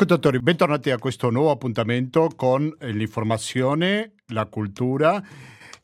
ascoltatori, bentornati a questo nuovo appuntamento con l'informazione, la cultura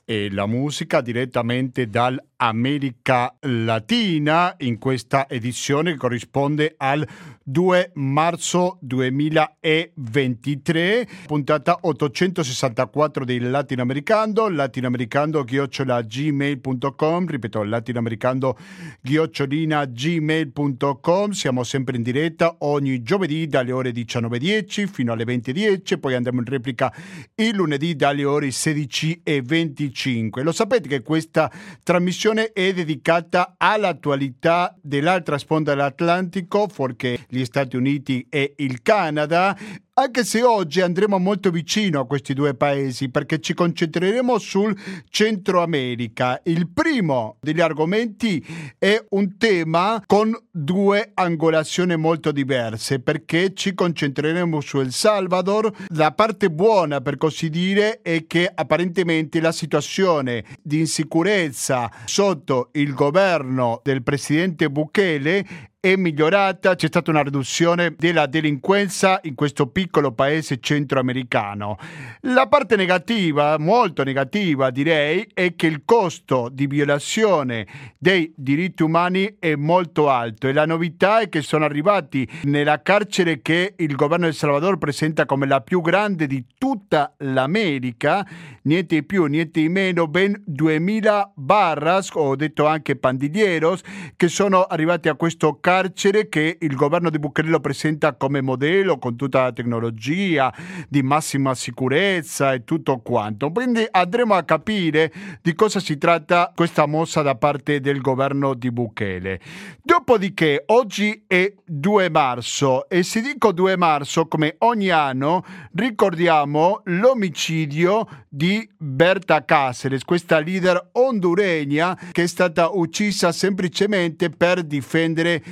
e la musica direttamente dall'America Latina in questa edizione che corrisponde al 2 marzo 2023, puntata 864 del latinoamericano, latinoamericano chiocciola gmail.com, ripeto, latinoamericano chiocciolina gmail.com, siamo sempre in diretta ogni giovedì dalle ore 19.10 fino alle 20.10, poi andiamo in replica il lunedì dalle ore 16.25. Lo sapete che questa trasmissione è dedicata all'attualità dell'altra sponda dell'Atlantico, fuorché gli Stati Uniti e il Canada anche se oggi andremo molto vicino a questi due paesi perché ci concentreremo sul Centro America. Il primo degli argomenti è un tema con due angolazioni molto diverse perché ci concentreremo su El Salvador. La parte buona, per così dire, è che apparentemente la situazione di insicurezza sotto il governo del presidente Bukele è migliorata, c'è stata una riduzione della delinquenza in questo piccolo paese centroamericano. La parte negativa, molto negativa direi, è che il costo di violazione dei diritti umani è molto alto e la novità è che sono arrivati nella carcere che il governo del Salvador presenta come la più grande di tutta l'America, niente più, niente di meno, ben 2000 barras, ho detto anche pandilleros, che sono arrivati a questo carcere carcere che il governo di Bukele lo presenta come modello con tutta la tecnologia di massima sicurezza e tutto quanto. Quindi andremo a capire di cosa si tratta questa mossa da parte del governo di Bukele. Dopodiché oggi è 2 marzo e se dico 2 marzo come ogni anno ricordiamo l'omicidio di Berta Cáceres, questa leader honduregna che è stata uccisa semplicemente per difendere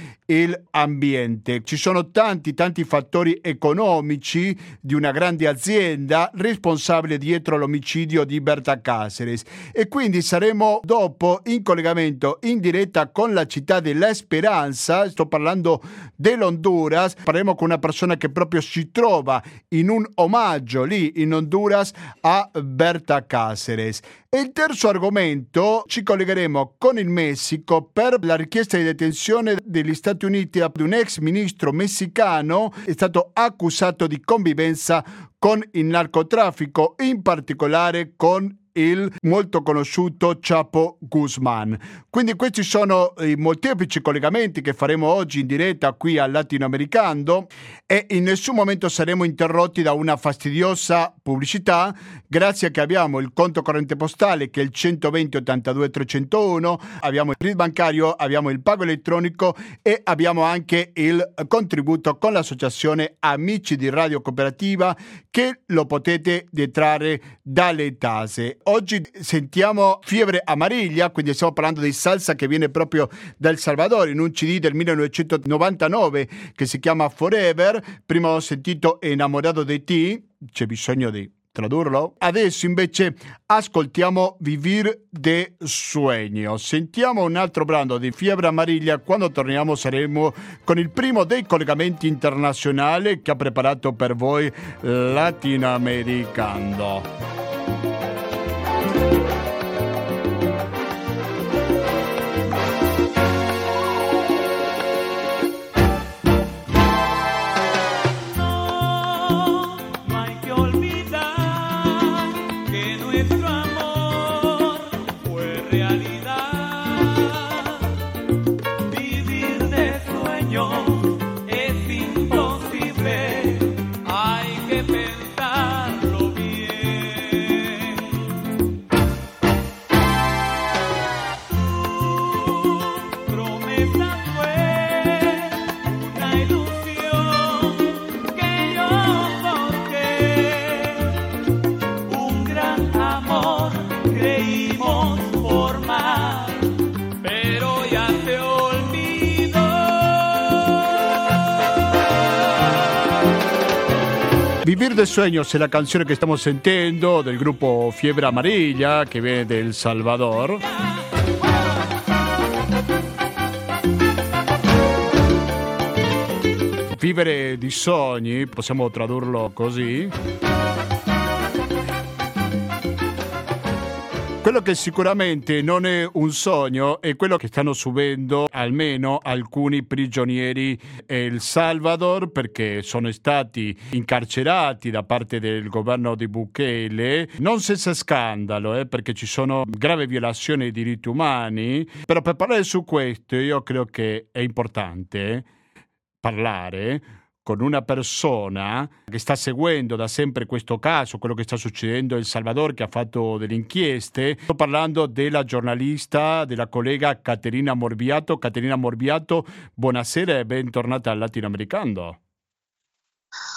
l'ambiente. Ci sono tanti, tanti fattori economici di una grande azienda responsabile dietro l'omicidio di Berta Cáceres e quindi saremo dopo in collegamento in diretta con la città della Speranza, sto parlando dell'Honduras, parleremo con una persona che proprio si trova in un omaggio lì in Honduras a Berta Cáceres. Il terzo argomento ci collegheremo con il Messico per la richiesta di detenzione degli Stati Uniti ad un ex ministro messicano è stato accusato di convivenza con il narcotraffico, in particolare con il molto conosciuto Chapo Guzman. Quindi questi sono i molteplici collegamenti che faremo oggi in diretta qui al Latinoamericano e in nessun momento saremo interrotti da una fastidiosa pubblicità grazie a che abbiamo il conto corrente postale che è il 120 82 301, abbiamo il RID bancario, abbiamo il pago elettronico e abbiamo anche il contributo con l'associazione Amici di Radio Cooperativa che lo potete detrarre dalle tase. Oggi sentiamo Fiebre Amariglia, quindi stiamo parlando di salsa che viene proprio dal Salvador in un CD del 1999 che si chiama Forever. Prima ho sentito Enamorato di ti, c'è bisogno di tradurlo. Adesso invece ascoltiamo Vivir de Sueño. Sentiamo un altro brano di Fiebre Amariglia. Quando torniamo saremo con il primo dei collegamenti internazionali che ha preparato per voi Latinoamericano. Vivir de Sueños è la canzone che stiamo sentendo del gruppo Fiebre Amarilla che viene del Salvador. Vivere di sogni, possiamo tradurlo così. Quello che sicuramente non è un sogno è quello che stanno subendo almeno alcuni prigionieri El Salvador perché sono stati incarcerati da parte del governo di Bukele, non senza scandalo, eh, perché ci sono gravi violazioni dei diritti umani, però per parlare su questo io credo che è importante parlare con una persona che sta seguendo da sempre questo caso, quello che sta succedendo in Salvador, che ha fatto delle inchieste. Sto parlando della giornalista, della collega Caterina Morbiato. Caterina Morbiato, buonasera e bentornata al Latinoamericano.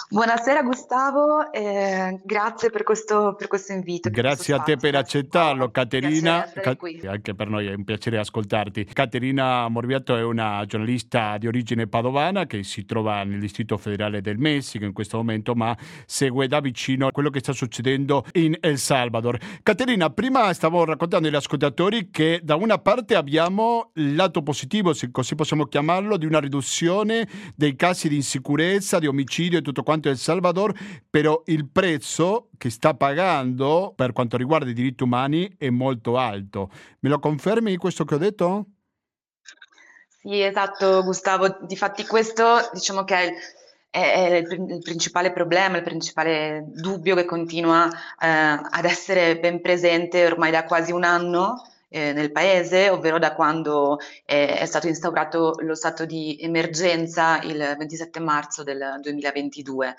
Buonasera Gustavo, eh, grazie per questo, per questo invito. Grazie a te per accettarlo, Caterina. Ca- anche per noi è un piacere ascoltarti. Caterina Morbiato è una giornalista di origine padovana che si trova nel Distrito Federale del Messico in questo momento, ma segue da vicino quello che sta succedendo in El Salvador. Caterina, prima stavo raccontando agli ascoltatori che da una parte abbiamo il lato positivo, se così possiamo chiamarlo, di una riduzione dei casi di insicurezza, di omicidio e tutto quanto quanto El Salvador, però il prezzo che sta pagando per quanto riguarda i diritti umani è molto alto. Me lo confermi questo che ho detto? Sì, esatto, Gustavo. Difatti questo diciamo che è è il, principale problema, il principale dubbio che continua eh, ad essere ben presente ormai da quasi un anno eh, nel paese, ovvero da quando eh, è stato instaurato lo stato di emergenza il 27 marzo del 2022.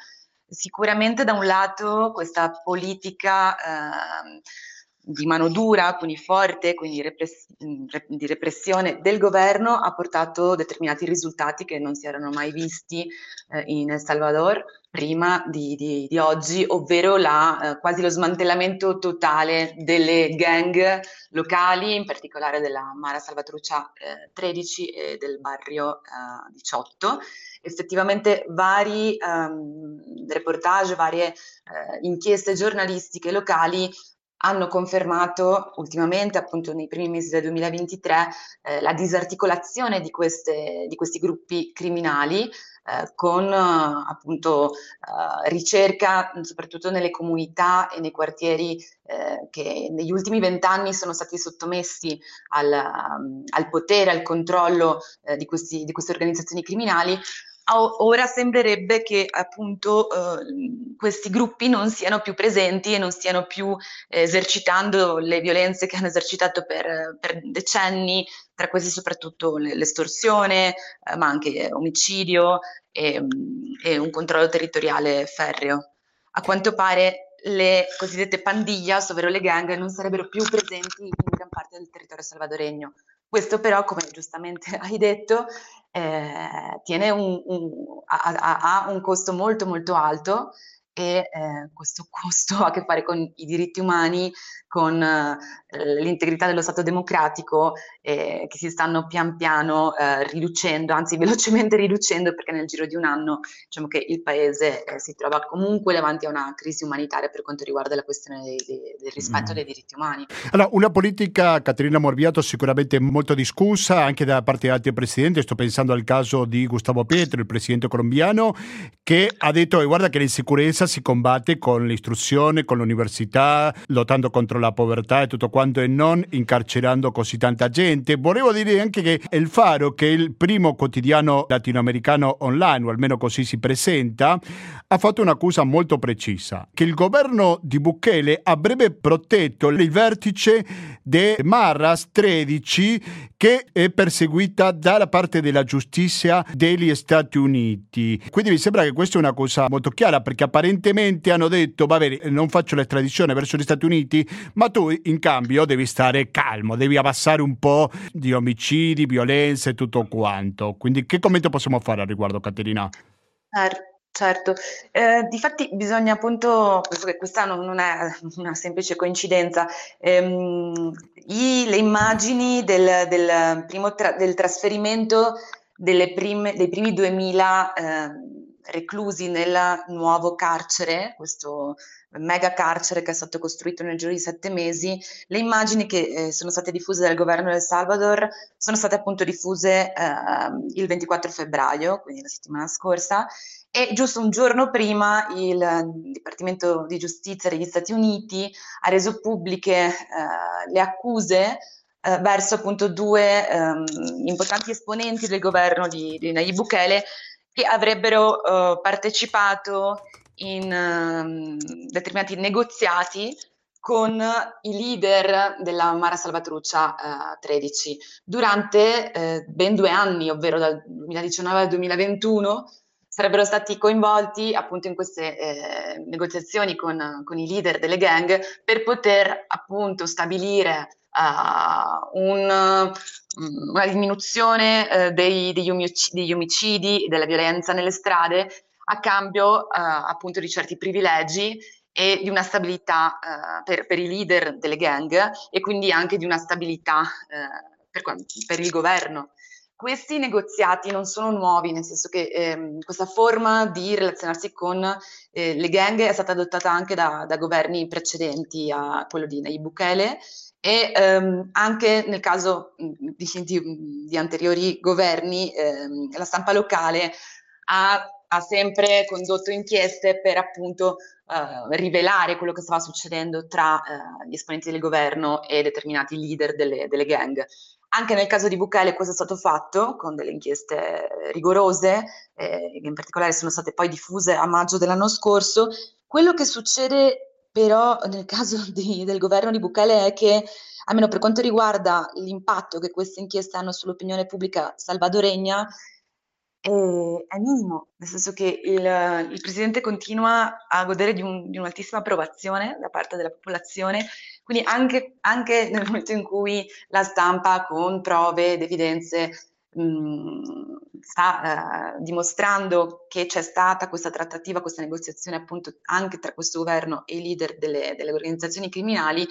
Sicuramente da un lato questa politica eh, di mano dura, quindi forte, quindi repress- di repressione del governo ha portato determinati risultati che non si erano mai visti eh, in El Salvador prima di, di, di oggi, ovvero la, eh, quasi lo smantellamento totale delle gang locali, in particolare della Mara Salvatruccia eh, 13 e del barrio 18. Eh, Effettivamente vari um, reportage, varie uh, inchieste giornalistiche locali hanno confermato ultimamente, appunto nei primi mesi del 2023, eh, la disarticolazione di, queste, di, questi gruppi criminali eh, con appunto eh, ricerca soprattutto nelle comunità e nei quartieri eh, che negli ultimi vent'anni sono stati sottomessi al, al potere, al controllo eh, di, questi, di queste organizzazioni criminali, ora sembrerebbe che appunto eh, questi gruppi non siano più presenti e non stiano più eh, esercitando le violenze che hanno esercitato per, per decenni, tra questi soprattutto l'estorsione, eh, ma anche omicidio e, e, un controllo territoriale ferreo. A quanto pare le cosiddette pandiglias, ovvero le gang, non sarebbero più presenti in gran parte del territorio salvadoregno. Questo però, come giustamente hai detto, eh, un, un, ha, ha, un costo molto molto alto e eh, questo costo ha a che fare con i diritti umani, con eh, l'integrità dello Stato democratico eh, che si stanno pian piano eh, riducendo, anzi velocemente riducendo perché nel giro di un anno diciamo che il Paese eh, si trova comunque davanti a una crisi umanitaria per quanto riguarda la questione dei, dei, del rispetto mm. dei diritti umani. Allora, una politica, Caterina Morbiato, sicuramente molto discussa anche da parte di altri presidenti, sto pensando al caso di Gustavo Petro, il presidente colombiano, che ha detto guarda che l'insicurezza si combatte con l'istruzione, con l'università, lottando contro la povertà e tutto quanto e non incarcerando così tanta gente. Volevo dire anche che Il Faro, che è il primo quotidiano latinoamericano online, o almeno così si presenta, ha fatto un'accusa molto precisa, che il governo di Bukele avrebbe protetto il vertice di Marras 13 che è perseguita dalla parte della giustizia degli Stati Uniti. Quindi mi sembra che questa è una cosa molto chiara perché apparentemente hanno detto va bene non faccio l'estradizione verso gli Stati Uniti ma tu in cambio devi stare calmo, devi abbassare un po' di omicidi, violenze e tutto quanto. Quindi che commento possiamo fare al riguardo Caterina? Certo. Certo, eh, difatti bisogna appunto, perché questa non è una semplice coincidenza, ehm, i, le immagini del, del, primo tra, del trasferimento prime, dei primi 2000 eh, reclusi nel nuovo carcere, questo mega carcere che è stato costruito nel giro di sette mesi, le immagini che eh, sono state diffuse dal governo del Salvador sono state appunto diffuse eh, il 24 febbraio, quindi la settimana scorsa, e giusto un giorno prima il Dipartimento di Giustizia degli Stati Uniti ha reso pubbliche eh, le accuse eh, verso appunto due ehm, importanti esponenti del governo di, di Nayib Bukele che avrebbero eh, partecipato in um, determinati negoziati con i leader della Mara Salvatruccia uh, 13 durante uh, ben due anni, ovvero dal 2019 al 2021, sarebbero stati coinvolti appunto in queste eh, negoziazioni con, con, i leader delle gang per poter appunto stabilire uh, un, una diminuzione uh, dei, degli omicidi e della violenza nelle strade a cambio uh, appunto di certi privilegi e di una stabilità per, per, i leader delle gang e quindi anche di una stabilità per, per il governo. Questi negoziati non sono nuovi, nel senso che ehm, questa forma di relazionarsi con eh, le gang è stata adottata anche da, da governi precedenti a quello di Nayib Bukele e ehm, anche nel caso di, di, di anteriori governi ehm, la stampa locale ha, ha, sempre condotto inchieste per appunto eh, rivelare quello che stava succedendo tra eh, gli esponenti del governo e determinati leader delle, delle gang. Anche nel caso di Bukele questo è stato fatto con delle inchieste rigorose, eh, che in particolare sono state poi diffuse a maggio dell'anno scorso. Quello che succede però nel caso di, del governo di Bukele è che, almeno per quanto riguarda l'impatto che queste inchieste hanno sull'opinione pubblica salvadoregna, è, è minimo, nel senso che il, il, presidente continua a godere di, un, di un'altissima approvazione da parte della popolazione quindi anche, anche nel momento in cui la stampa con prove ed evidenze sta uh, dimostrando che c'è stata questa trattativa, questa negoziazione appunto anche tra questo governo e i leader delle, delle organizzazioni criminali,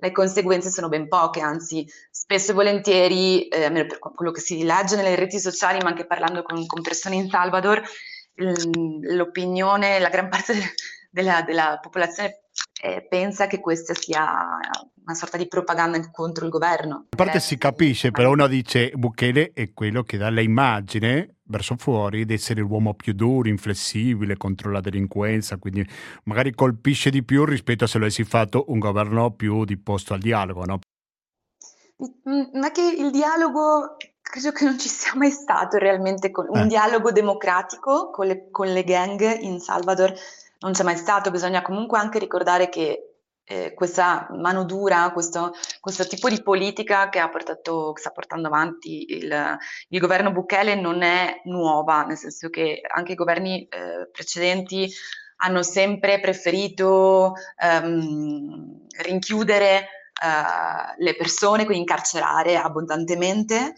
le conseguenze sono ben poche, anzi spesso e volentieri, eh, almeno per quello che si legge nelle reti sociali, ma anche parlando con, con persone in Salvador, l'opinione, la gran parte della, della popolazione eh, pensa che questa sia una sorta di propaganda contro il governo. A parte eh, si capisce, però uno dice Bukele è quello che dà l'immagine verso fuori di essere l'uomo più duro, inflessibile contro la delinquenza, quindi magari colpisce di più rispetto a se avessi fatto un governo più disposto al dialogo, no? Ma mm, che il dialogo credo che non ci sia mai stato realmente con, un eh. dialogo democratico con le, con le gang in Salvador non c'è mai stato, bisogna comunque anche ricordare che eh, questa mano dura, questo, questo, tipo di politica che, portato, che sta portando avanti il, il, governo Bukele non è nuova, nel senso che anche i governi eh, precedenti hanno sempre preferito ehm, rinchiudere eh, le persone, quindi incarcerare abbondantemente.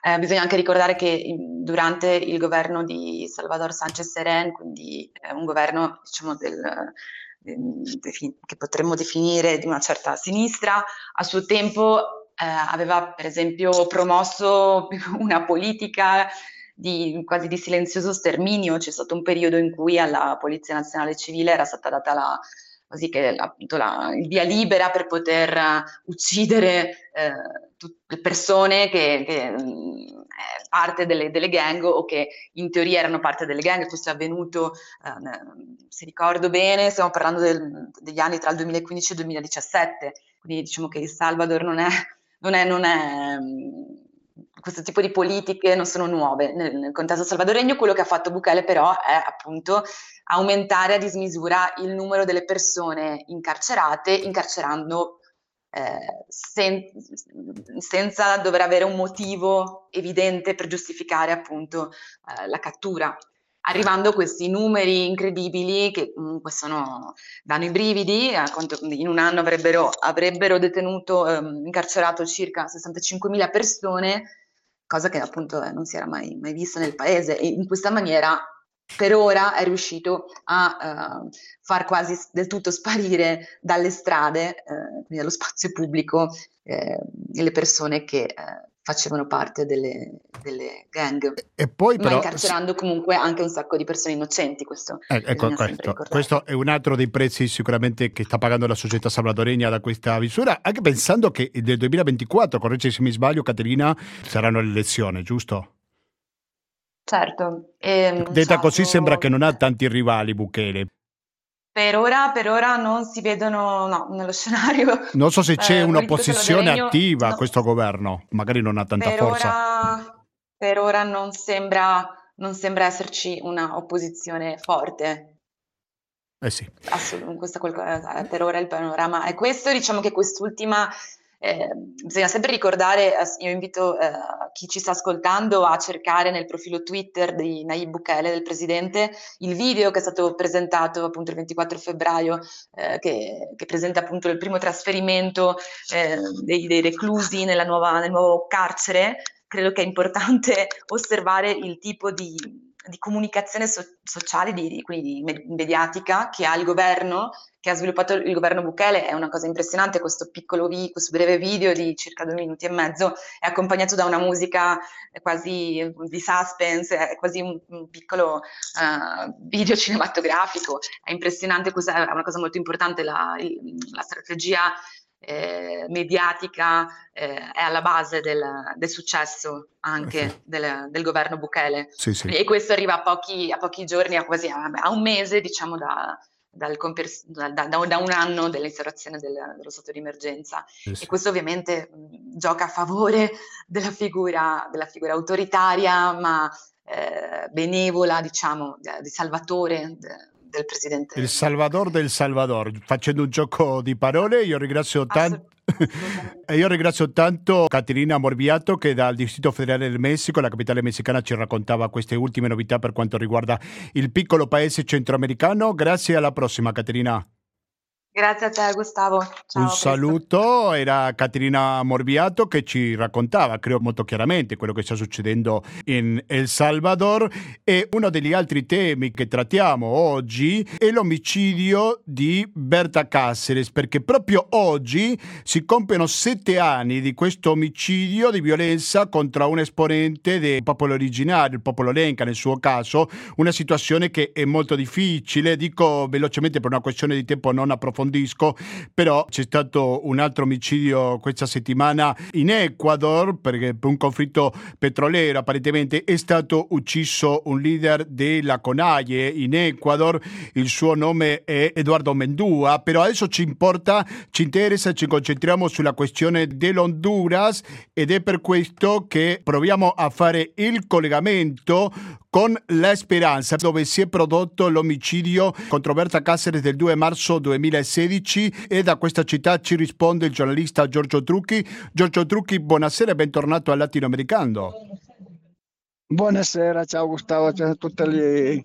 Eh, bisogna anche ricordare che durante il governo di Salvador Sánchez Serén, quindi eh, un governo diciamo, del, che potremmo definire di una certa sinistra, a suo tempo eh, aveva per esempio promosso una politica di, quasi di silenzioso sterminio. C'è stato un periodo in cui alla Polizia Nazionale Civile era stata data la, così che appunto la, il via libera per poter uh, uccidere tutte le persone che, che uh, parte delle, delle, gang o che in teoria erano parte delle gang, questo è avvenuto, se ricordo bene, stiamo parlando del, degli anni tra il 2015 e il 2017, quindi diciamo che il Salvador non è, non è, non è questo tipo di politiche non sono nuove. Nel, nel, contesto salvadoregno, quello che ha fatto Bukele però è appunto aumentare a dismisura il numero delle persone incarcerate, incarcerando eh, sen- senza dover avere un motivo evidente per giustificare appunto eh, la cattura. Arrivando a questi numeri incredibili che comunque sono, danno i brividi, in un anno avrebbero, avrebbero detenuto, ehm, incarcerato circa 65.000 persone, cosa che appunto eh, non si era mai, mai vista nel paese. E in questa maniera per ora è riuscito a uh, far quasi del tutto sparire dalle strade, uh, quindi dallo spazio pubblico, uh, le persone che facevano parte delle, delle gang. E poi però, ma incarcerando comunque anche un sacco di persone innocenti. Questo, eh, ecco, questo, questo, è un altro dei prezzi sicuramente che sta pagando la società salvadoregna da questa misura, anche pensando che nel 2024, corregge se mi sbaglio, Caterina, saranno le elezioni, giusto? Certo. E, ehm, Detta ciao, così sembra che non ha tanti rivali Bukele. Per ora, per ora non si vedono no, nello scenario. Non so se c'è eh, un'opposizione attiva no. a questo governo, magari non ha tanta per forza. Ora, per ora non sembra, non sembra esserci un'opposizione forte. Eh sì. Assolut- questa, eh, per ora il panorama è questo. Diciamo che quest'ultima eh, bisogna sempre ricordare, io invito eh, chi ci sta ascoltando a cercare nel profilo Twitter di Nayib Bukele, del presidente, il video che è stato presentato appunto il 24 febbraio, eh, che, che, presenta appunto il primo trasferimento eh, dei, dei, reclusi nuova, nel nuovo carcere. Credo che è importante osservare il tipo di, di comunicazione so- sociale, di, quindi di mediatica che ha il governo, che ha sviluppato il governo Bukele, è una cosa impressionante, questo piccolo vi- questo breve video di circa due minuti e mezzo è accompagnato da una musica quasi di suspense, è quasi un, un piccolo uh, video cinematografico, è impressionante, questa è una cosa molto importante, la, la strategia eh, mediatica eh, è alla base del, del successo anche sì. del, del, governo Bukele. Sì, sì. E questo arriva a pochi, a pochi giorni, a quasi a, un mese, diciamo, da, compers- da, da, da un anno dell'instaurazione del, dello stato di emergenza. E questo ovviamente mh, gioca a favore della figura, della figura autoritaria, ma eh, benevola, diciamo, di Salvatore. De, del presidente. Il Salvador del Salvador, facendo un gioco di parole, io ringrazio tanto. io ringrazio tanto Caterina Morbiato che dal Distrito Federale del Messico, la capitale messicana, ci raccontava queste ultime novità per quanto riguarda il piccolo paese centroamericano. Grazie, alla prossima Caterina. Grazie a te Gustavo. Ciao, Un saluto, era Caterina Morbiato che ci raccontava, credo molto chiaramente, quello che sta succedendo in El Salvador e uno degli altri temi che trattiamo oggi è l'omicidio di Berta Cáceres, perché proprio oggi si compiono sette anni di questo omicidio di violenza contro un esponente del popolo originario, il popolo Lenca nel suo caso, una situazione che è molto difficile, dico velocemente per una questione di tempo non approfondita approfondisco, però c'è stato un altro omicidio questa settimana in Ecuador perché per un conflitto petrolero apparentemente è stato ucciso un leader della CONAIE in Ecuador, il suo nome è Eduardo Mendua, però adesso ci importa, ci interessa, ci concentriamo sulla questione dell'Honduras ed è per questo che proviamo a fare il collegamento con La Speranza, dove si è prodotto l'omicidio contro Berta Cáceres del 2 marzo 2016 e da questa città ci risponde il giornalista Giorgio Trucchi. Giorgio Trucchi, buonasera e bentornato al Latinoamericano. Buonasera, ciao Gustavo, ciao a tutti gli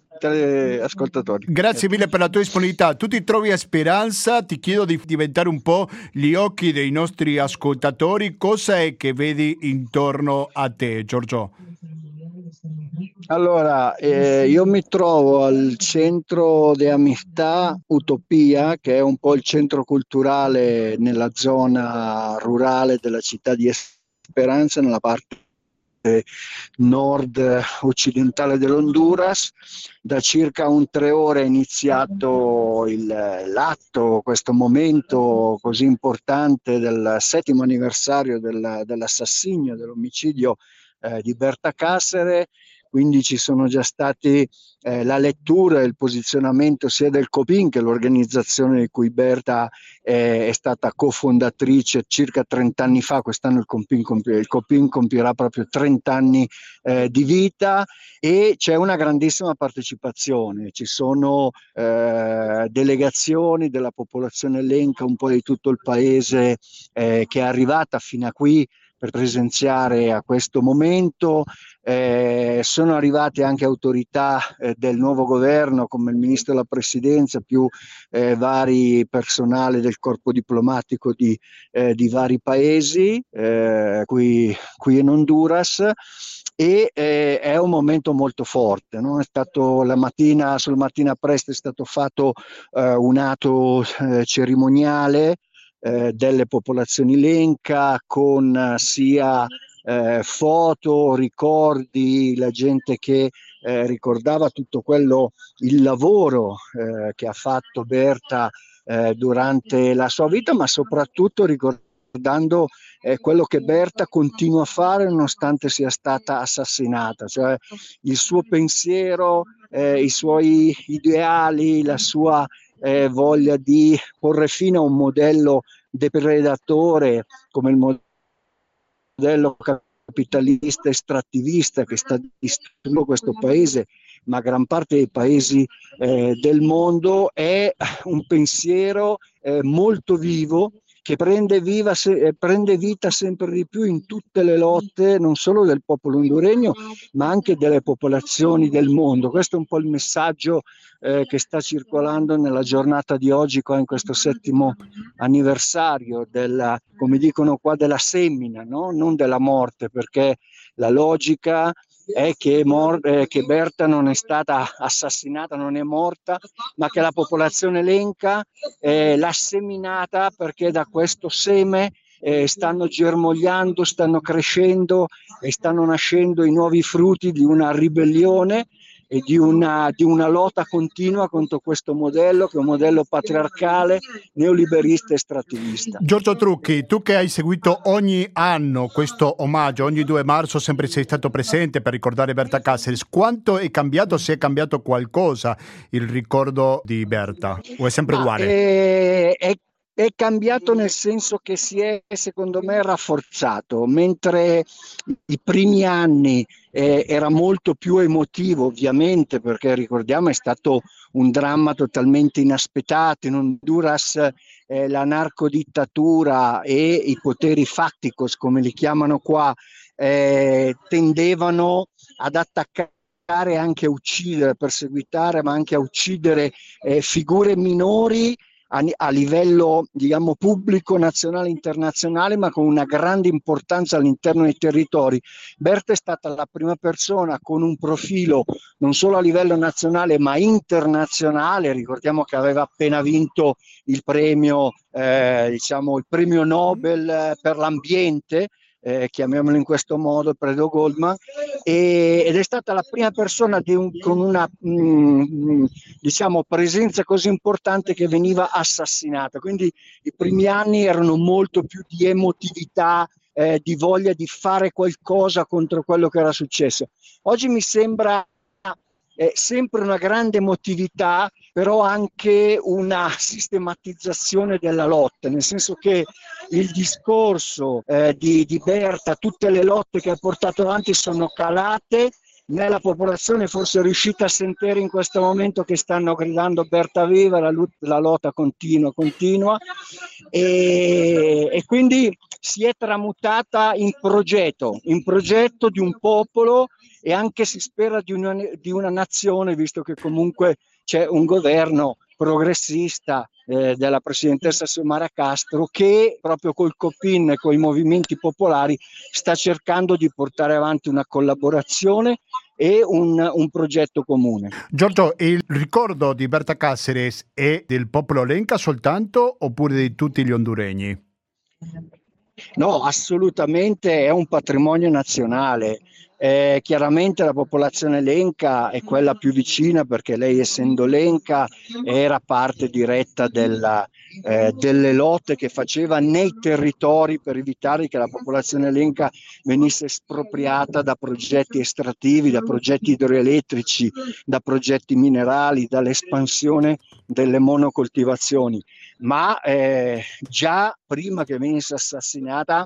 ascoltatori. Grazie mille per la tua disponibilità. Tu ti trovi a Speranza, ti chiedo di diventare un po' gli occhi dei nostri ascoltatori. Cosa è che vedi intorno a te, Giorgio? Allora, eh, io mi trovo al centro di Amistà Utopia, che è un po' il centro culturale nella zona rurale della città di Esperanza, nella parte nord occidentale dell'Honduras. Da circa un tre ore è iniziato il, l'atto, questo momento così importante del settimo anniversario del, dell'assassinio, dell'omicidio eh, di Berta Cassere quindi ci sono già stati eh, la lettura e il posizionamento sia del COPIN che l'organizzazione di cui Berta eh, è stata cofondatrice circa 30 anni fa, quest'anno il COPIN, compie, il COPIN compierà proprio 30 anni eh, di vita e c'è una grandissima partecipazione, ci sono eh, delegazioni della popolazione elenca un po' di tutto il paese eh, che è arrivata fino a qui per presenziare a questo momento. Eh, sono arrivate anche autorità eh, del nuovo governo come il ministro della presidenza più eh, vari personale del corpo diplomatico di, eh, di vari paesi eh, qui, qui, in Honduras e eh, è un momento molto forte. No? È stato la mattina, sul mattina presto è stato fatto un atto cerimoniale eh, delle popolazioni lenca con sia eh, foto, ricordi, la gente che eh, ricordava tutto quello, il lavoro eh, che ha fatto Berta eh, durante la sua vita, ma soprattutto ricordando eh, quello che Berta continua a fare nonostante sia stata assassinata, cioè il suo pensiero, eh, i suoi ideali, la sua voglia di porre fine a un modello depredatore come il modello capitalista estrattivista che sta distruggendo questo paese, ma gran parte dei paesi eh, del mondo, è un pensiero eh, molto vivo che prende, viva, se, eh, prende, vita sempre di più in tutte le lotte, non solo del popolo honduregno, ma anche delle popolazioni del mondo. Questo è un po' il messaggio eh, che sta circolando nella giornata di oggi, qua in questo settimo anniversario, della, come dicono qua, della semina, no? non della morte, perché la logica è che, Mor- eh, che, Berta non è stata assassinata, non è morta, ma che la popolazione lenca eh, l'ha seminata perché da questo seme eh, stanno germogliando, stanno crescendo e stanno nascendo i nuovi frutti di una ribellione e di una, di una, lotta continua contro questo modello che è un modello patriarcale, neoliberista e estrattivista. Giorgio Trucchi, tu che hai seguito ogni anno questo omaggio, ogni 2 marzo sempre sei stato presente per ricordare Berta Cáceres, quanto è cambiato, se è cambiato qualcosa il ricordo di Berta o è sempre uguale? È, è è cambiato nel senso che si è secondo me rafforzato, mentre i primi anni eh, era molto più emotivo ovviamente perché ricordiamo è stato un dramma totalmente inaspettato, in Honduras eh, la narcodittatura e i poteri fatticos come li chiamano qua eh, tendevano ad attaccare anche a uccidere, perseguitare, ma anche a uccidere eh, figure minori a, a livello diciamo, pubblico, nazionale e internazionale, ma con una grande importanza all'interno dei territori. Berta è stata la prima persona con un profilo non solo a livello nazionale ma internazionale, ricordiamo che aveva appena vinto il premio, eh, diciamo, il premio Nobel per l'ambiente, eh, chiamiamolo in questo modo, Predo Goldman, e, ed è stata la prima persona un, con una mh, mm, diciamo, presenza così importante che veniva assassinata. Quindi i primi anni erano molto più di emotività, eh, di voglia di fare qualcosa contro quello che era successo. Oggi mi sembra eh, sempre una grande emotività, però anche una sistematizzazione della lotta, nel senso che il discorso eh, di, di Berta, tutte le lotte che ha portato avanti sono calate nella popolazione forse riuscita a sentire in questo momento che stanno gridando Berta viva, la, la lotta continua, continua. E, e, quindi si è tramutata in progetto, in progetto di un popolo e anche si spera di una, di una nazione, visto che comunque c'è un governo progressista eh, della presidentessa Xiomara Castro che proprio col COPIN e con i movimenti popolari sta cercando di portare avanti una collaborazione e un, un, progetto comune. Giorgio, il ricordo di Berta Cáceres è del popolo Lenca soltanto oppure di tutti gli honduregni? No, assolutamente è un patrimonio nazionale. Eh, chiaramente la popolazione lenca è quella più vicina perché lei essendo lenca era parte diretta della, eh, delle lotte che faceva nei territori per evitare che la popolazione lenca venisse espropriata da progetti estrattivi, da progetti idroelettrici, da progetti minerali, dall'espansione delle monocoltivazioni. Ma eh, già prima che venisse assassinata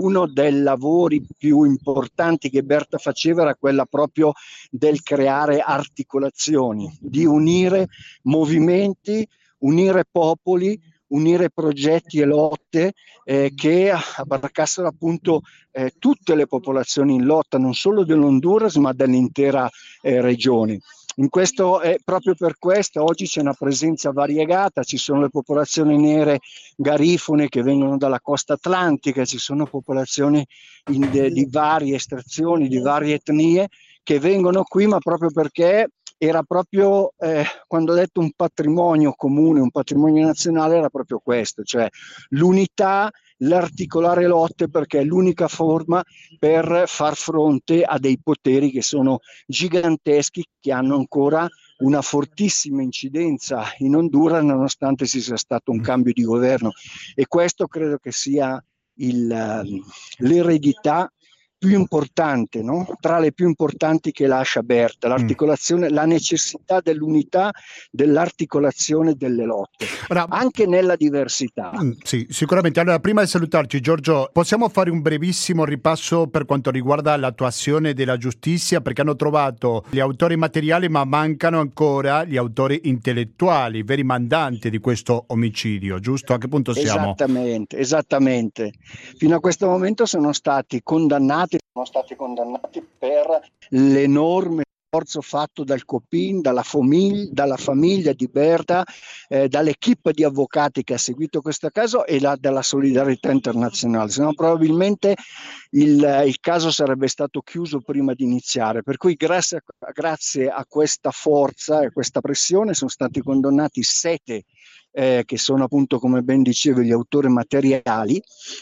uno dei lavori più importanti che Berta faceva era quella proprio del creare articolazioni, di unire movimenti, unire popoli, unire progetti e lotte eh, che abbarcassero appunto eh, tutte le popolazioni in lotta, non solo dell'Honduras ma dell'intera eh, regione. Questo, eh, proprio per questo oggi c'è una presenza variegata, ci sono le popolazioni nere garifone che vengono dalla costa atlantica, ci sono popolazioni de, di varie estrazioni, di varie etnie che vengono qui, ma proprio perché era proprio, eh, quando ho detto un patrimonio comune, un patrimonio nazionale, era proprio questo, cioè l'unità l'articolare lotte perché è l'unica forma per far fronte a dei poteri che sono giganteschi, che hanno ancora una fortissima incidenza in Honduras nonostante ci sia stato un mm. cambio di governo e questo credo che sia il, ehm, l'eredità più importante, no? tra le più importanti che lascia Berta, mm. l'articolazione, mm. la necessità dell'unità, dell'articolazione delle lotte, Ora, anche nella diversità. Mm, sì, sicuramente. Allora, prima di salutarci, Giorgio, possiamo fare un brevissimo ripasso per quanto riguarda l'attuazione della giustizia, perché hanno trovato gli autori materiali, ma mancano ancora gli autori intellettuali, i veri mandanti di questo omicidio, giusto? A che punto siamo? Esattamente, esattamente. Fino a questo momento sono stati condannati sono stati condannati per l'enorme sforzo fatto dal Copin, dalla, famiglia, dalla famiglia di Berta, eh, dall'equipe di avvocati che ha seguito questo caso e la, dalla solidarietà internazionale, se no probabilmente il, il, caso sarebbe stato chiuso prima di iniziare. Per cui grazie a, grazie a questa forza e a questa pressione sono stati condannati sette eh, che sono appunto, come ben dicevo, gli autori materiali.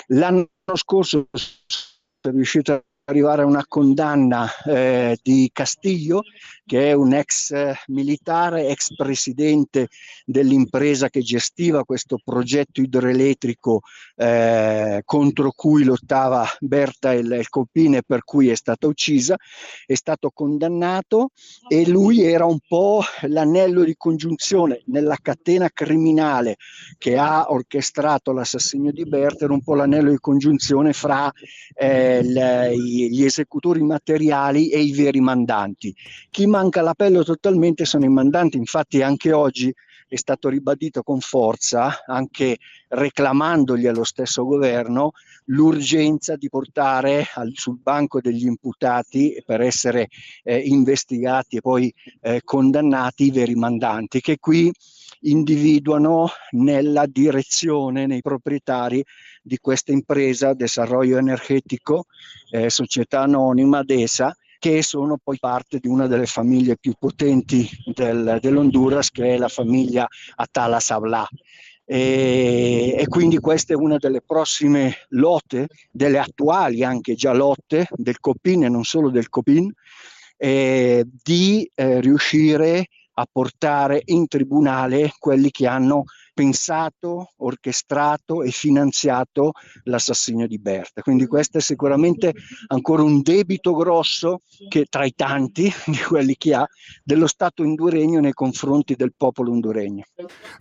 L'anno scorso è riuscito ad arrivare a una condanna eh, di Castiglio, che è un ex militare, ex presidente dell'impresa che gestiva questo progetto idroelettrico eh, contro cui lottava Berta il, il Copine, per cui è stata uccisa, è stato condannato e lui era un po' l'anello di congiunzione nella catena criminale che ha orchestrato l'assassinio di Berta, era un po' l'anello di congiunzione fra eh, le, gli esecutori materiali e i veri mandanti. Chi manca l'appello totalmente sono i mandanti, infatti anche oggi è stato ribadito con forza, anche reclamandogli allo stesso governo, l'urgenza di portare al, sul banco degli imputati per essere eh, investigati e poi eh, condannati i veri mandanti, che qui individuano nella direzione, nei proprietari di questa impresa, Desarrollo Energetico, eh, società anonima DESA, che sono poi parte di una delle famiglie più potenti del, dell'Honduras, che è la famiglia Atala Sabla. E, e, quindi questa è una delle prossime lotte, delle attuali anche già lotte del COPIN e non solo del COPIN, eh, di eh, riuscire a portare in tribunale quelli che hanno pensato, orchestrato e finanziato l'assassinio di Berta. Quindi questo è sicuramente ancora un debito grosso che tra i tanti di quelli che ha dello Stato honduregno nei confronti del popolo honduregno.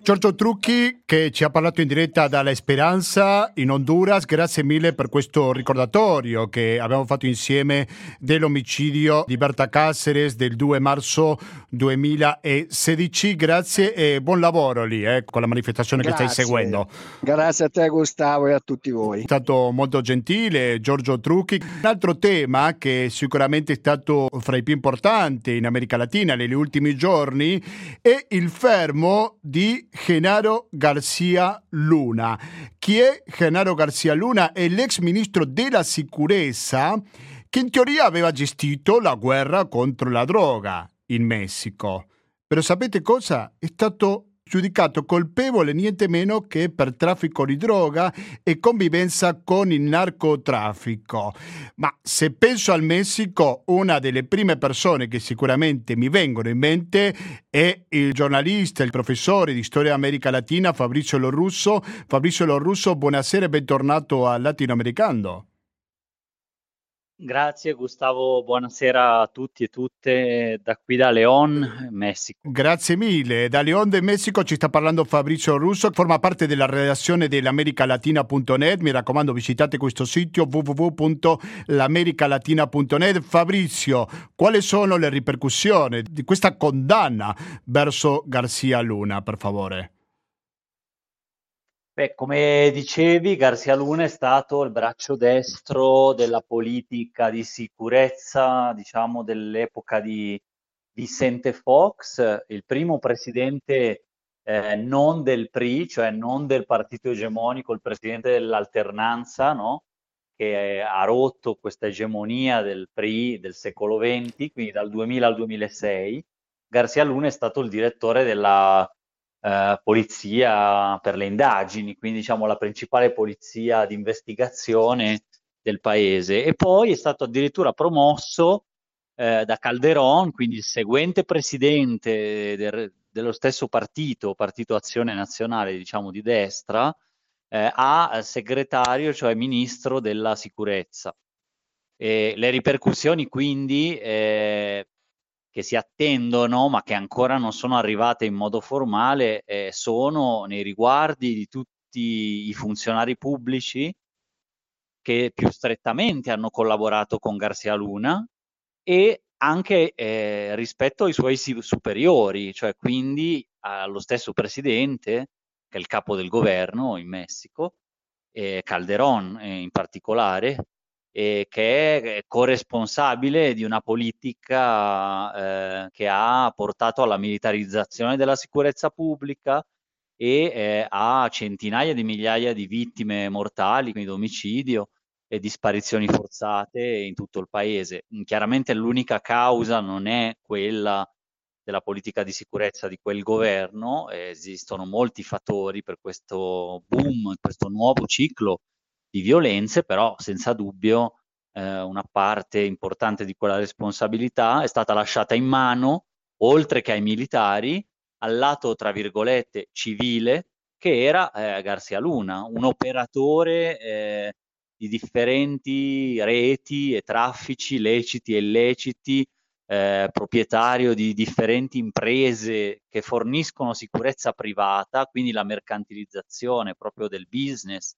Giorgio Trucchi che ci ha parlato in diretta dalla Speranza in Honduras, grazie mille per questo ricordatorio che abbiamo fatto insieme dell'omicidio di Berta Cáceres del 2 marzo 2016. Grazie e buon lavoro lì eh, con la manifestazione manifestazione Grazie. che stai seguendo. Grazie a te Gustavo e a tutti voi. È stato molto gentile Giorgio Trucchi. Un altro tema che sicuramente è stato fra i più importanti in America Latina negli ultimi giorni è il fermo di Genaro Garcia Luna. Chi è Genaro Garcia Luna? È l'ex ministro della sicurezza che in teoria aveva gestito la guerra contro la droga in Messico. Però sapete cosa? È stato giudicato colpevole niente meno che per traffico di droga e convivenza con il narcotraffico. Ma se penso al Messico, una delle prime persone che sicuramente mi vengono in mente è il giornalista, il professore di storia America Latina Fabrizio Lorusso. Fabrizio Lorusso, buonasera e bentornato al Latinoamericano. Grazie Gustavo, buonasera a tutti e tutte da qui da León, Messico. Grazie mille, da León del Messico ci sta parlando Fabrizio Russo, forma parte della redazione dell'americalatina.net, mi raccomando visitate questo sito www.l'americalatina.net. Fabrizio, quali sono le ripercussioni di questa condanna verso Garcia Luna, per favore? Beh, come dicevi, Garcia Luna è stato il braccio destro della politica di sicurezza, diciamo, dell'epoca di Vicente Fox, il primo presidente eh, non del PRI, cioè non del partito egemonico, il presidente dell'alternanza, no? che ha rotto questa egemonia del PRI del secolo XX, quindi dal 2000 al 2006. Garcia Luna è stato il direttore della eh, polizia per le indagini, quindi diciamo la principale polizia di investigazione del paese. E poi è stato addirittura promosso eh, da Calderon, quindi il seguente presidente del, dello stesso partito, Partito Azione Nazionale, diciamo di destra, eh, a segretario, cioè ministro della sicurezza. E le ripercussioni quindi eh, che si attendono, ma che ancora non sono arrivate in modo formale, eh, sono nei riguardi di tutti i funzionari pubblici che più strettamente hanno collaborato con Garcia Luna e anche eh, rispetto ai suoi superiori, cioè quindi allo stesso presidente, che è il capo del governo in Messico, eh, Calderón eh, in particolare, eh, che è corresponsabile di una politica eh, che ha portato alla militarizzazione della sicurezza pubblica e eh, a centinaia di migliaia di vittime mortali, quindi omicidio e di sparizioni forzate in tutto il paese. Chiaramente l'unica causa non è quella della politica di sicurezza di quel governo, esistono molti fattori per questo boom, questo nuovo ciclo di violenze, però senza dubbio eh, una parte importante di quella responsabilità è stata lasciata in mano, oltre che ai militari, al lato, tra virgolette, civile, che era eh, Garcia Luna, un operatore eh, di differenti reti e traffici leciti e illeciti, eh, proprietario di differenti imprese che forniscono sicurezza privata, quindi la mercantilizzazione proprio del business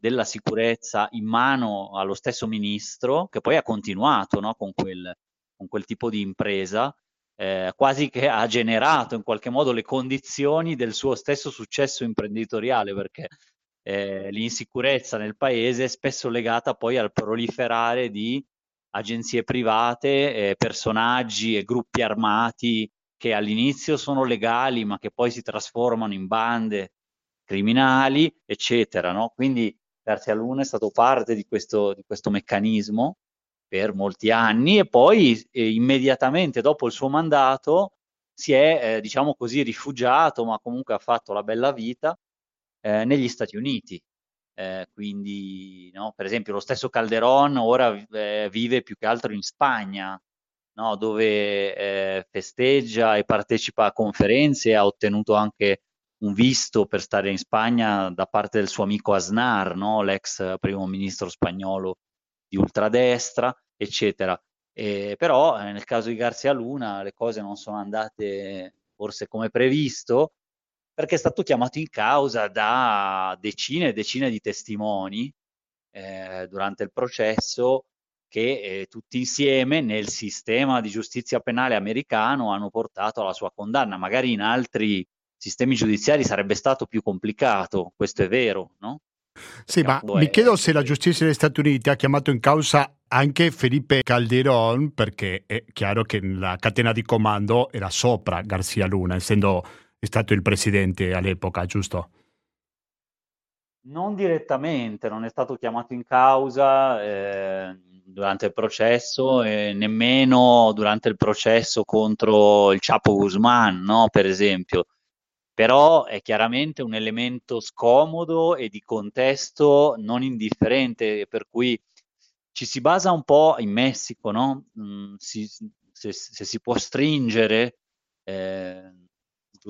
della sicurezza in mano allo stesso ministro, che poi ha continuato no, con, quel, con, quel, tipo di impresa, eh, quasi che ha generato in qualche modo le condizioni del suo stesso successo imprenditoriale, perché eh, l'insicurezza nel paese è spesso legata poi al proliferare di agenzie private, eh, personaggi e gruppi armati che all'inizio sono legali ma che poi si trasformano in bande criminali, eccetera. No? Quindi Garcia Luna è stato parte di questo, di questo meccanismo per molti anni e poi eh, immediatamente dopo il suo mandato si è, eh, diciamo così, rifugiato, ma comunque ha fatto la bella vita eh, negli Stati Uniti. Eh, quindi, no, per esempio, lo stesso Calderon ora eh, vive più che altro in Spagna, no, dove eh, festeggia e partecipa a conferenze, ha ottenuto anche un visto per stare in Spagna da parte del suo amico Aznar, no? l'ex primo ministro spagnolo di ultradestra, eccetera. E, però eh, nel caso di Garcia Luna le cose non sono andate forse come previsto, perché è stato chiamato in causa da decine e decine di testimoni eh, durante il processo che eh, tutti insieme nel sistema di giustizia penale americano hanno portato alla sua condanna, magari in altri sistemi giudiziari sarebbe stato più complicato, questo è vero, no? Sì, ma mi chiedo se la giustizia degli Stati Uniti ha chiamato in causa anche Felipe Calderón, perché è chiaro che la catena di comando era sopra Garcia Luna, essendo stato il presidente all'epoca, giusto? Non direttamente, non è stato chiamato in causa eh, durante il processo e nemmeno durante il processo contro il Chapo Guzman, no? per esempio però è chiaramente un elemento scomodo e di contesto non indifferente, per cui ci si basa un po' in Messico, no? Mm, si, se, se, si può stringere eh,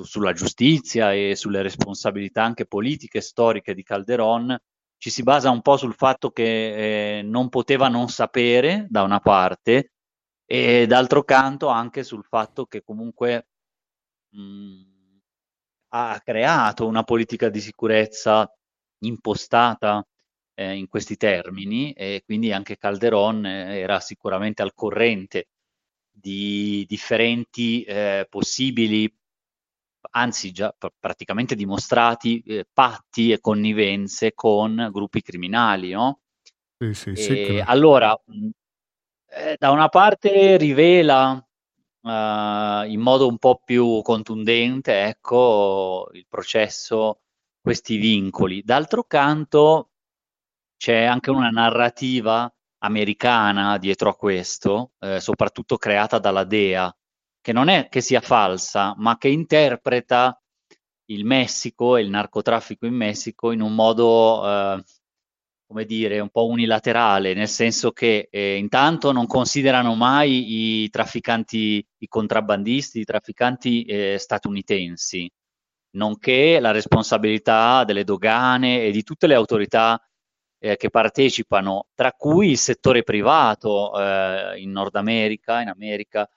sulla giustizia e sulle responsabilità anche politiche e storiche di Calderon, ci si basa un po' sul fatto che eh, non poteva non sapere da una parte e d'altro canto anche sul fatto che comunque mh, mm, ha creato una politica di sicurezza impostata eh, in questi termini e quindi anche Calderon eh, era sicuramente al corrente di differenti eh, possibili, anzi già pr- praticamente dimostrati, eh, patti e connivenze con gruppi criminali. No? Sì, sì, sì, allora, mh, eh, da una parte rivela uh, in modo un po' più contundente, ecco, il processo, questi vincoli. D'altro canto c'è anche una narrativa americana dietro a questo, eh, soprattutto creata dalla DEA, che non è che sia falsa, ma che interpreta il Messico e il narcotraffico in Messico in un modo, eh, come dire, un po' unilaterale, nel senso che eh, intanto non considerano mai i trafficanti, i contrabbandisti, i trafficanti eh, statunitensi, nonché la responsabilità delle dogane e di tutte le autorità eh, che partecipano, tra cui il settore privato eh, in Nord America, in America,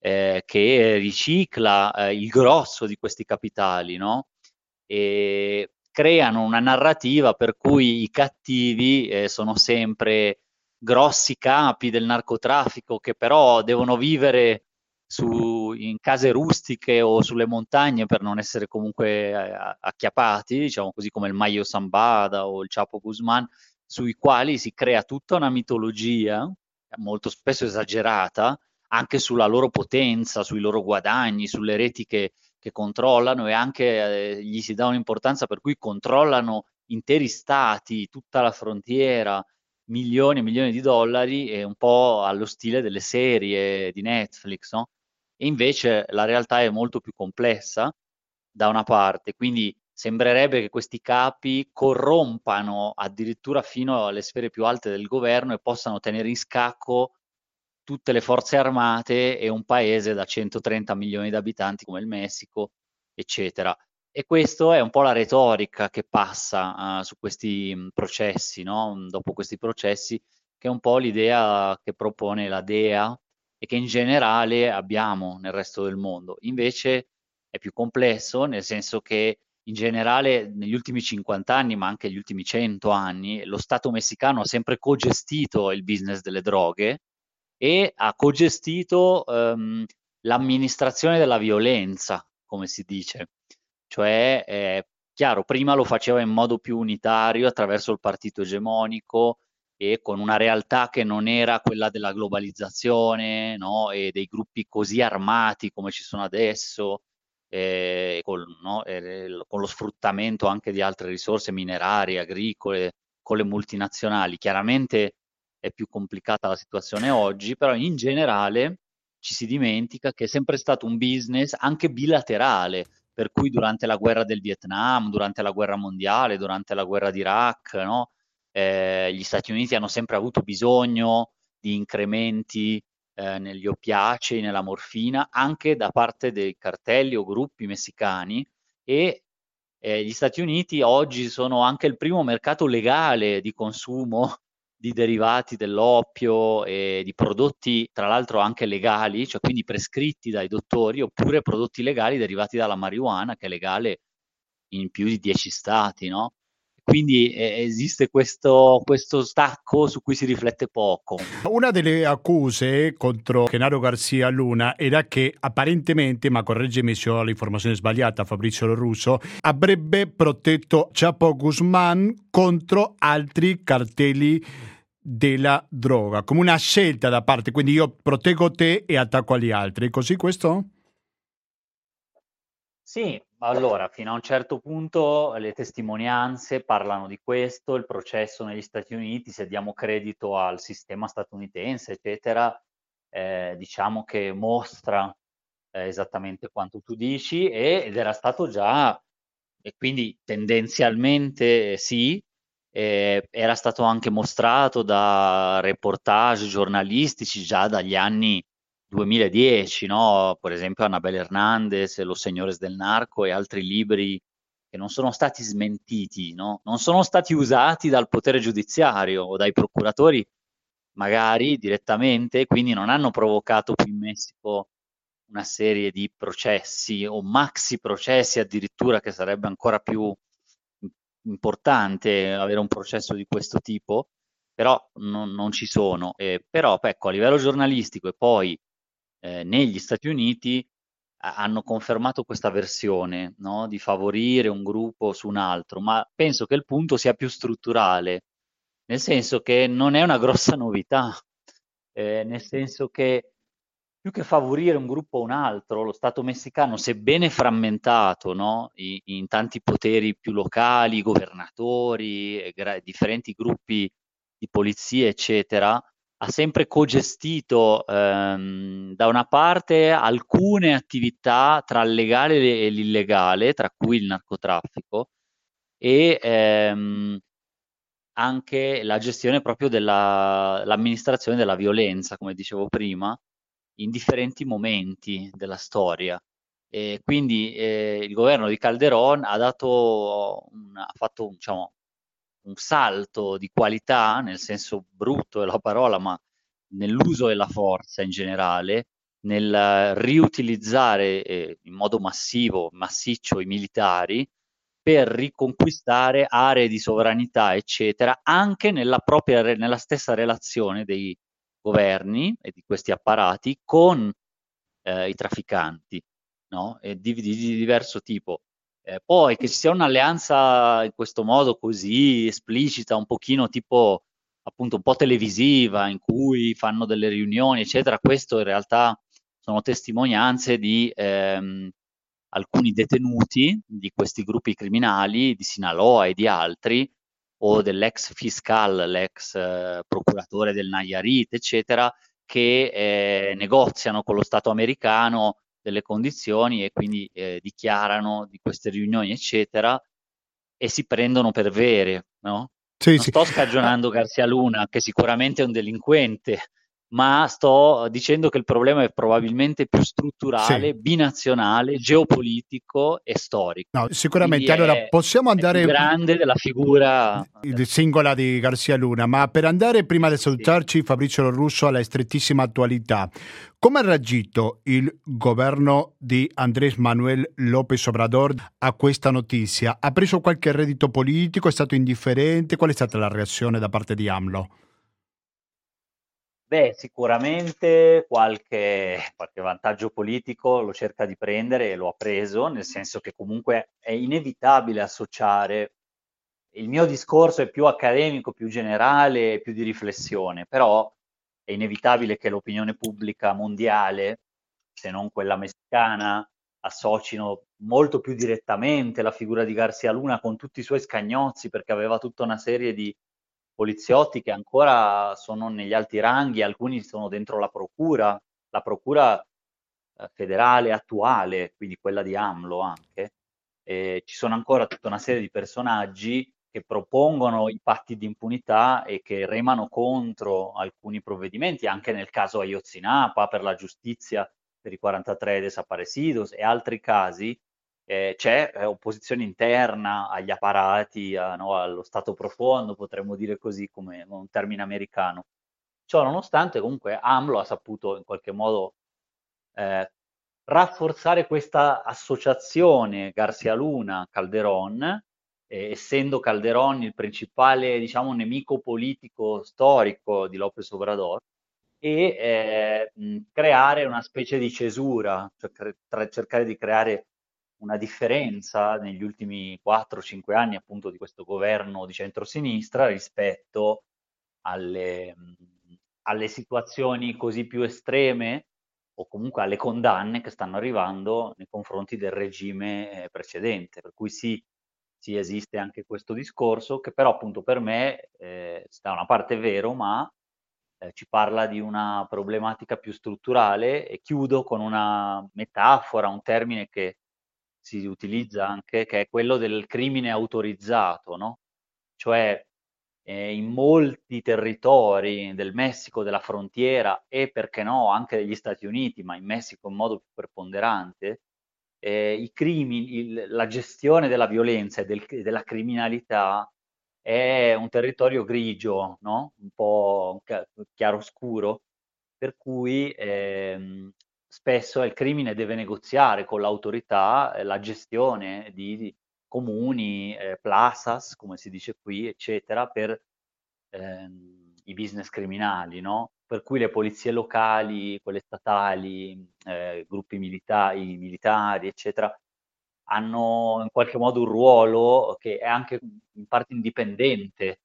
eh, che ricicla eh, il grosso di questi capitali, no? E creano una narrativa per cui i cattivi eh, sono sempre grossi capi del narcotraffico che però devono vivere su, in case rustiche o sulle montagne per non essere comunque eh, acchiappati, diciamo così come il Maio Sambada o il Chapo Guzman, sui quali si crea tutta una mitologia, molto spesso esagerata, anche sulla loro potenza, sui loro guadagni, sulle reti che, che controllano e anche eh, gli si dà un'importanza per cui controllano interi stati, tutta la frontiera, milioni e milioni di dollari, è un po' allo stile delle serie di Netflix, no? E invece la realtà è molto più complessa da una parte, quindi sembrerebbe che questi capi corrompano addirittura fino alle sfere più alte del governo e possano tenere in scacco tutte le forze armate e un paese da 130 milioni di abitanti come il Messico, eccetera. E questa è un po' la retorica che passa uh, su questi mh, processi, no? dopo questi processi, che è un po' l'idea che propone la DEA e che in generale abbiamo nel resto del mondo. Invece è più complesso, nel senso che in generale negli ultimi 50 anni, ma anche negli ultimi 100 anni, lo Stato messicano ha sempre cogestito il business delle droghe e ha cogestito ehm, l'amministrazione della violenza, come si dice. Cioè, eh, chiaro, prima lo faceva in modo più unitario attraverso il partito egemonico e con una realtà che non era quella della globalizzazione no? e dei gruppi così armati come ci sono adesso, eh, con, no, eh, con, lo sfruttamento anche di altre risorse minerarie, agricole, con le multinazionali. Chiaramente è più complicata la situazione oggi, però in generale ci si dimentica che è sempre stato un business anche bilaterale, per cui durante la guerra del Vietnam, durante la guerra mondiale, durante la guerra d'Iraq, no? eh, gli Stati Uniti hanno sempre avuto bisogno di incrementi eh, negli oppiacei, nella morfina, anche da parte dei cartelli o gruppi messicani e eh, gli Stati Uniti oggi sono anche il primo mercato legale di consumo di derivati dell'oppio e di prodotti, tra l'altro anche legali, cioè quindi prescritti dai dottori, oppure prodotti legali derivati dalla marijuana, che è legale in più di 10 stati, no? Quindi eh, esiste questo, questo, stacco su cui si riflette poco. Una delle accuse contro Genaro Garcia Luna era che apparentemente, ma correggimi se ho l'informazione sbagliata, Fabrizio Russo, avrebbe protetto Chapo Guzman contro altri cartelli della droga, come una scelta da parte, quindi io proteggo te e attacco agli altri, è così questo? Sì, allora, fino a un certo punto le testimonianze parlano di questo, il processo negli Stati Uniti, se diamo credito al sistema statunitense, eccetera, eh, diciamo che mostra eh, esattamente quanto tu dici e, ed era stato già, e quindi tendenzialmente sì, eh, era stato anche mostrato da reportage giornalistici già dagli anni 2010, no? per esempio Annabelle Hernandez, Los Señores del Narco e altri libri che non sono stati smentiti, no? non sono stati usati dal potere giudiziario o dai procuratori magari direttamente, quindi non hanno provocato qui in Messico una serie di processi o maxi processi addirittura che sarebbe ancora più importante avere un processo di questo tipo, però non, non ci sono. Eh, però ecco, a livello giornalistico e poi eh, negli Stati Uniti hanno confermato questa versione no? di favorire un gruppo su un altro, ma penso che il punto sia più strutturale, nel senso che non è una grossa novità, eh, nel senso che più che favorire un gruppo o un altro, lo Stato messicano, sebbene frammentato no? in, in, tanti poteri più locali, governatori, gra- differenti gruppi di polizia, eccetera, ha sempre cogestito ehm, da una parte alcune attività tra il legale e l'illegale, tra cui il narcotraffico, e ehm, anche la gestione proprio dell'amministrazione della violenza, come dicevo prima, in differenti momenti della storia. E quindi eh, il governo di Calderon ha, dato un, ha fatto diciamo, un salto di qualità, nel senso brutto della parola, ma nell'uso della forza in generale, nel riutilizzare eh, in modo massivo, massiccio i militari per riconquistare aree di sovranità, eccetera, anche nella, propria, nella stessa relazione dei governi e di questi apparati con eh, i trafficanti, no? Di, di, di diverso tipo. Eh, poi che ci sia un'alleanza in questo modo così esplicita, un pochino tipo appunto un po' televisiva, in cui fanno delle riunioni, eccetera, questo in realtà sono testimonianze di ehm, alcuni detenuti di questi gruppi criminali, di Sinaloa e di altri, o dell'ex fiscal, l'ex eh, procuratore del Nayarit, eccetera, che eh, negoziano con lo Stato americano delle condizioni e quindi eh, dichiarano di queste riunioni, eccetera, e si prendono per vere, no? Sì, non sì. sto scagionando Garzia Luna, che sicuramente è un delinquente, ma sto dicendo che il problema è probabilmente più strutturale, sì. binazionale, geopolitico e storico. No, sicuramente. allora, possiamo andare... più grande della figura... Singola di Garzia Luna, ma per andare prima di salutarci, sì. Fabrizio Russo, alla strettissima attualità. Come ha reagito il governo di Andrés Manuel López Obrador a questa notizia? Ha preso qualche reddito politico? È stato indifferente? Qual è stata la reazione da parte di AMLO? Beh, sicuramente qualche, qualche vantaggio politico lo cerca di prendere e lo ha preso, nel senso che comunque è inevitabile associare. Il mio discorso è più accademico, più generale, più di riflessione, però è inevitabile che l'opinione pubblica mondiale, se non quella messicana, associno molto più direttamente la figura di Garcia Luna con tutti i suoi scagnozzi, perché aveva tutta una serie di poliziotti che ancora sono negli alti ranghi, alcuni sono dentro la procura, la procura eh, federale attuale, quindi quella di AMLO anche. E ci sono ancora tutta una serie di personaggi che propongono i patti di impunità e che remano contro alcuni provvedimenti, anche nel caso Ayotzinapa per la giustizia per i 43 desaparecidos e altri casi eh, c'è eh, opposizione interna agli apparati, a, no, allo stato profondo, potremmo dire così come un termine americano. Ciò nonostante, comunque, AMLO ha saputo in qualche modo eh, rafforzare questa associazione Garcia Luna Calderon, eh, essendo Calderon il principale, diciamo, nemico politico storico di López Obrador, e eh, creare una specie di cesura, cioè cre- cercare di creare una differenza negli ultimi 4-5 anni appunto di questo governo di centrosinistra rispetto alle, alle situazioni così più estreme o comunque alle condanne che stanno arrivando nei confronti del regime eh, precedente. Per cui sì, sì esiste anche questo discorso che però appunto per me eh, da una parte è vero, ma eh, ci parla di una problematica più strutturale e chiudo con una metafora, un termine che si utilizza anche, che è quello del crimine autorizzato, no? Cioè eh, in molti territori del Messico, della frontiera e perché no anche degli Stati Uniti, ma in Messico in modo più preponderante, eh, i crimini, il, la gestione della violenza e del, della criminalità è un territorio grigio, no? un po' chiaro-scuro, per cui ehm, spesso il crimine deve negoziare con l'autorità eh, la gestione di, comuni, eh, plazas, come si dice qui, eccetera, per ehm, i business criminali, no? Per cui le polizie locali, quelle statali, eh, gruppi militari, militari, eccetera, hanno in qualche modo un ruolo che è anche in parte indipendente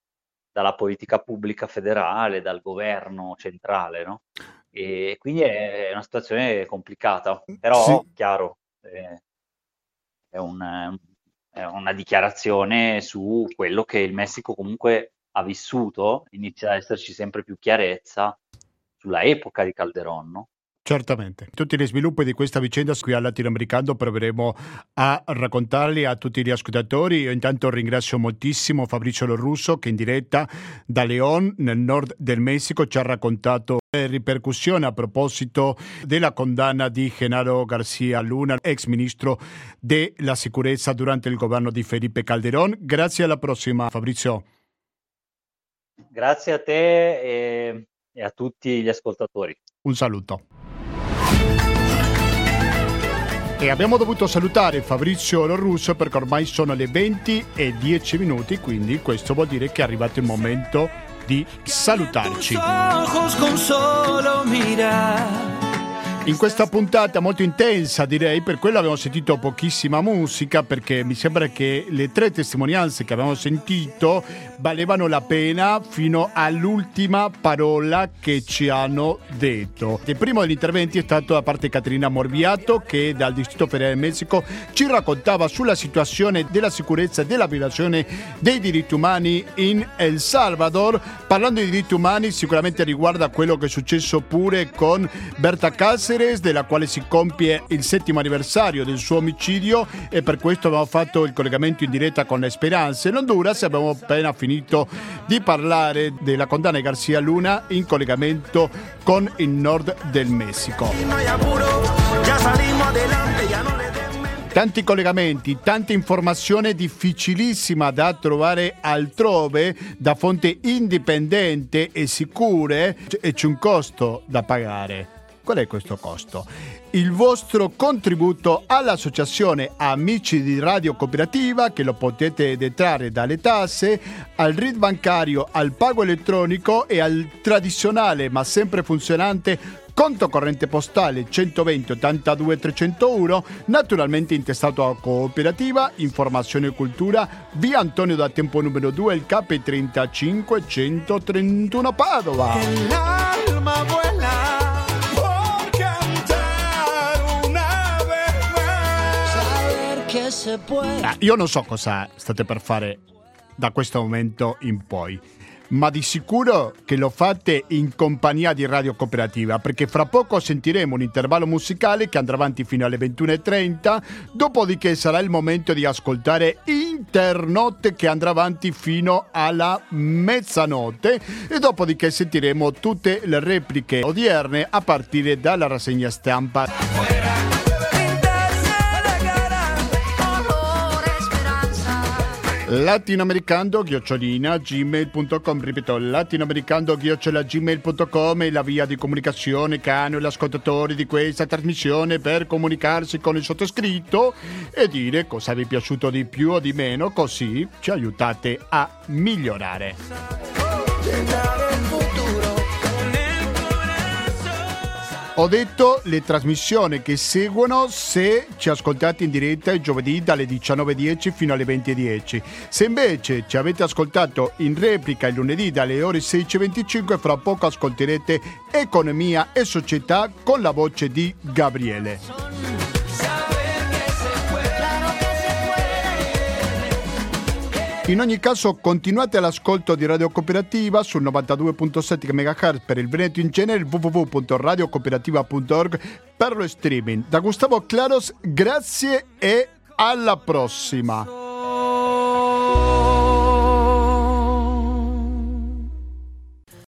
dalla politica pubblica federale, dal governo centrale, no? E quindi è una situazione complicata, però sì. chiaro, eh, è, un, è, una dichiarazione su quello che il Messico comunque ha vissuto, inizia ad esserci sempre più chiarezza sulla epoca di Calderon, no? Certamente. Tutti gli sviluppi di questa vicenda qui al latinoamericano proveremo a raccontarli a tutti gli ascoltatori. Io intanto ringrazio moltissimo Fabrizio Lorusso che in diretta da León, nel nord del Messico, ci ha raccontato le ripercussioni a proposito della condanna di Genaro García Luna, ex ministro della sicurezza durante il governo di Felipe Calderón. Grazie alla prossima Fabrizio. Grazie a te e, e a tutti gli ascoltatori. Un saluto. E abbiamo dovuto salutare Fabrizio Lorusso perché ormai sono le 20 e 10 minuti, quindi questo vuol dire che è arrivato il momento di salutarci. In questa puntata molto intensa direi, per quello abbiamo sentito pochissima musica perché mi sembra che le tre testimonianze che abbiamo sentito valevano la pena fino all'ultima parola che ci hanno detto. Il primo degli interventi è stato da parte di Caterina Morbiato che dal Distrito Federale del Messico ci raccontava sulla situazione della sicurezza e della violazione dei diritti umani in El Salvador. Parlando di diritti umani sicuramente riguarda quello che è successo pure con Berta Cáceres della quale si compie il settimo anniversario del suo omicidio e per questo abbiamo fatto il collegamento in diretta con le speranze. In Honduras abbiamo appena finito di parlare della condanna di Garcia Luna in collegamento con il nord del Messico. Tanti collegamenti, tanta informazione difficilissima da trovare altrove da fonte indipendente e sicure e c'è un costo da pagare. Qual è questo costo? Il vostro contributo all'associazione Amici di Radio Cooperativa, che lo potete detrarre dalle tasse, al RID bancario, al pago elettronico e al tradizionale ma sempre funzionante conto corrente postale 120 82 301, naturalmente intestato a cooperativa, informazione e cultura, via Antonio da Tempo numero 2, il KP 35 131 Padova. Ah, io non so cosa state per fare da questo momento in poi, ma di sicuro che lo fate in compagnia di Radio Cooperativa, perché fra poco sentiremo un intervallo musicale che andrà avanti fino alle 21.30, dopodiché sarà il momento di ascoltare Internotte che andrà avanti fino alla mezzanotte e dopodiché sentiremo tutte le repliche odierne a partire dalla rassegna stampa. Latinoamericando chiocciolina gmail.com ripeto latinoamericando chiocciola gmail.com è la via di comunicazione che hanno gli ascoltatori di questa trasmissione per comunicarsi con il sottoscritto e dire cosa vi è piaciuto di più o di meno così ci aiutate a migliorare Ho detto le trasmissioni che seguono se ci ascoltate in diretta il giovedì dalle 19.10 fino alle 20.10. Se invece ci avete ascoltato in replica il lunedì dalle ore 16.25, fra poco ascolterete Economia e Società con la voce di Gabriele. In ogni caso continuate l'ascolto di Radio Cooperativa sul 92.7 MHz per il Veneto in genere www.radiocooperativa.org per lo streaming. Da Gustavo Claros, grazie e alla prossima.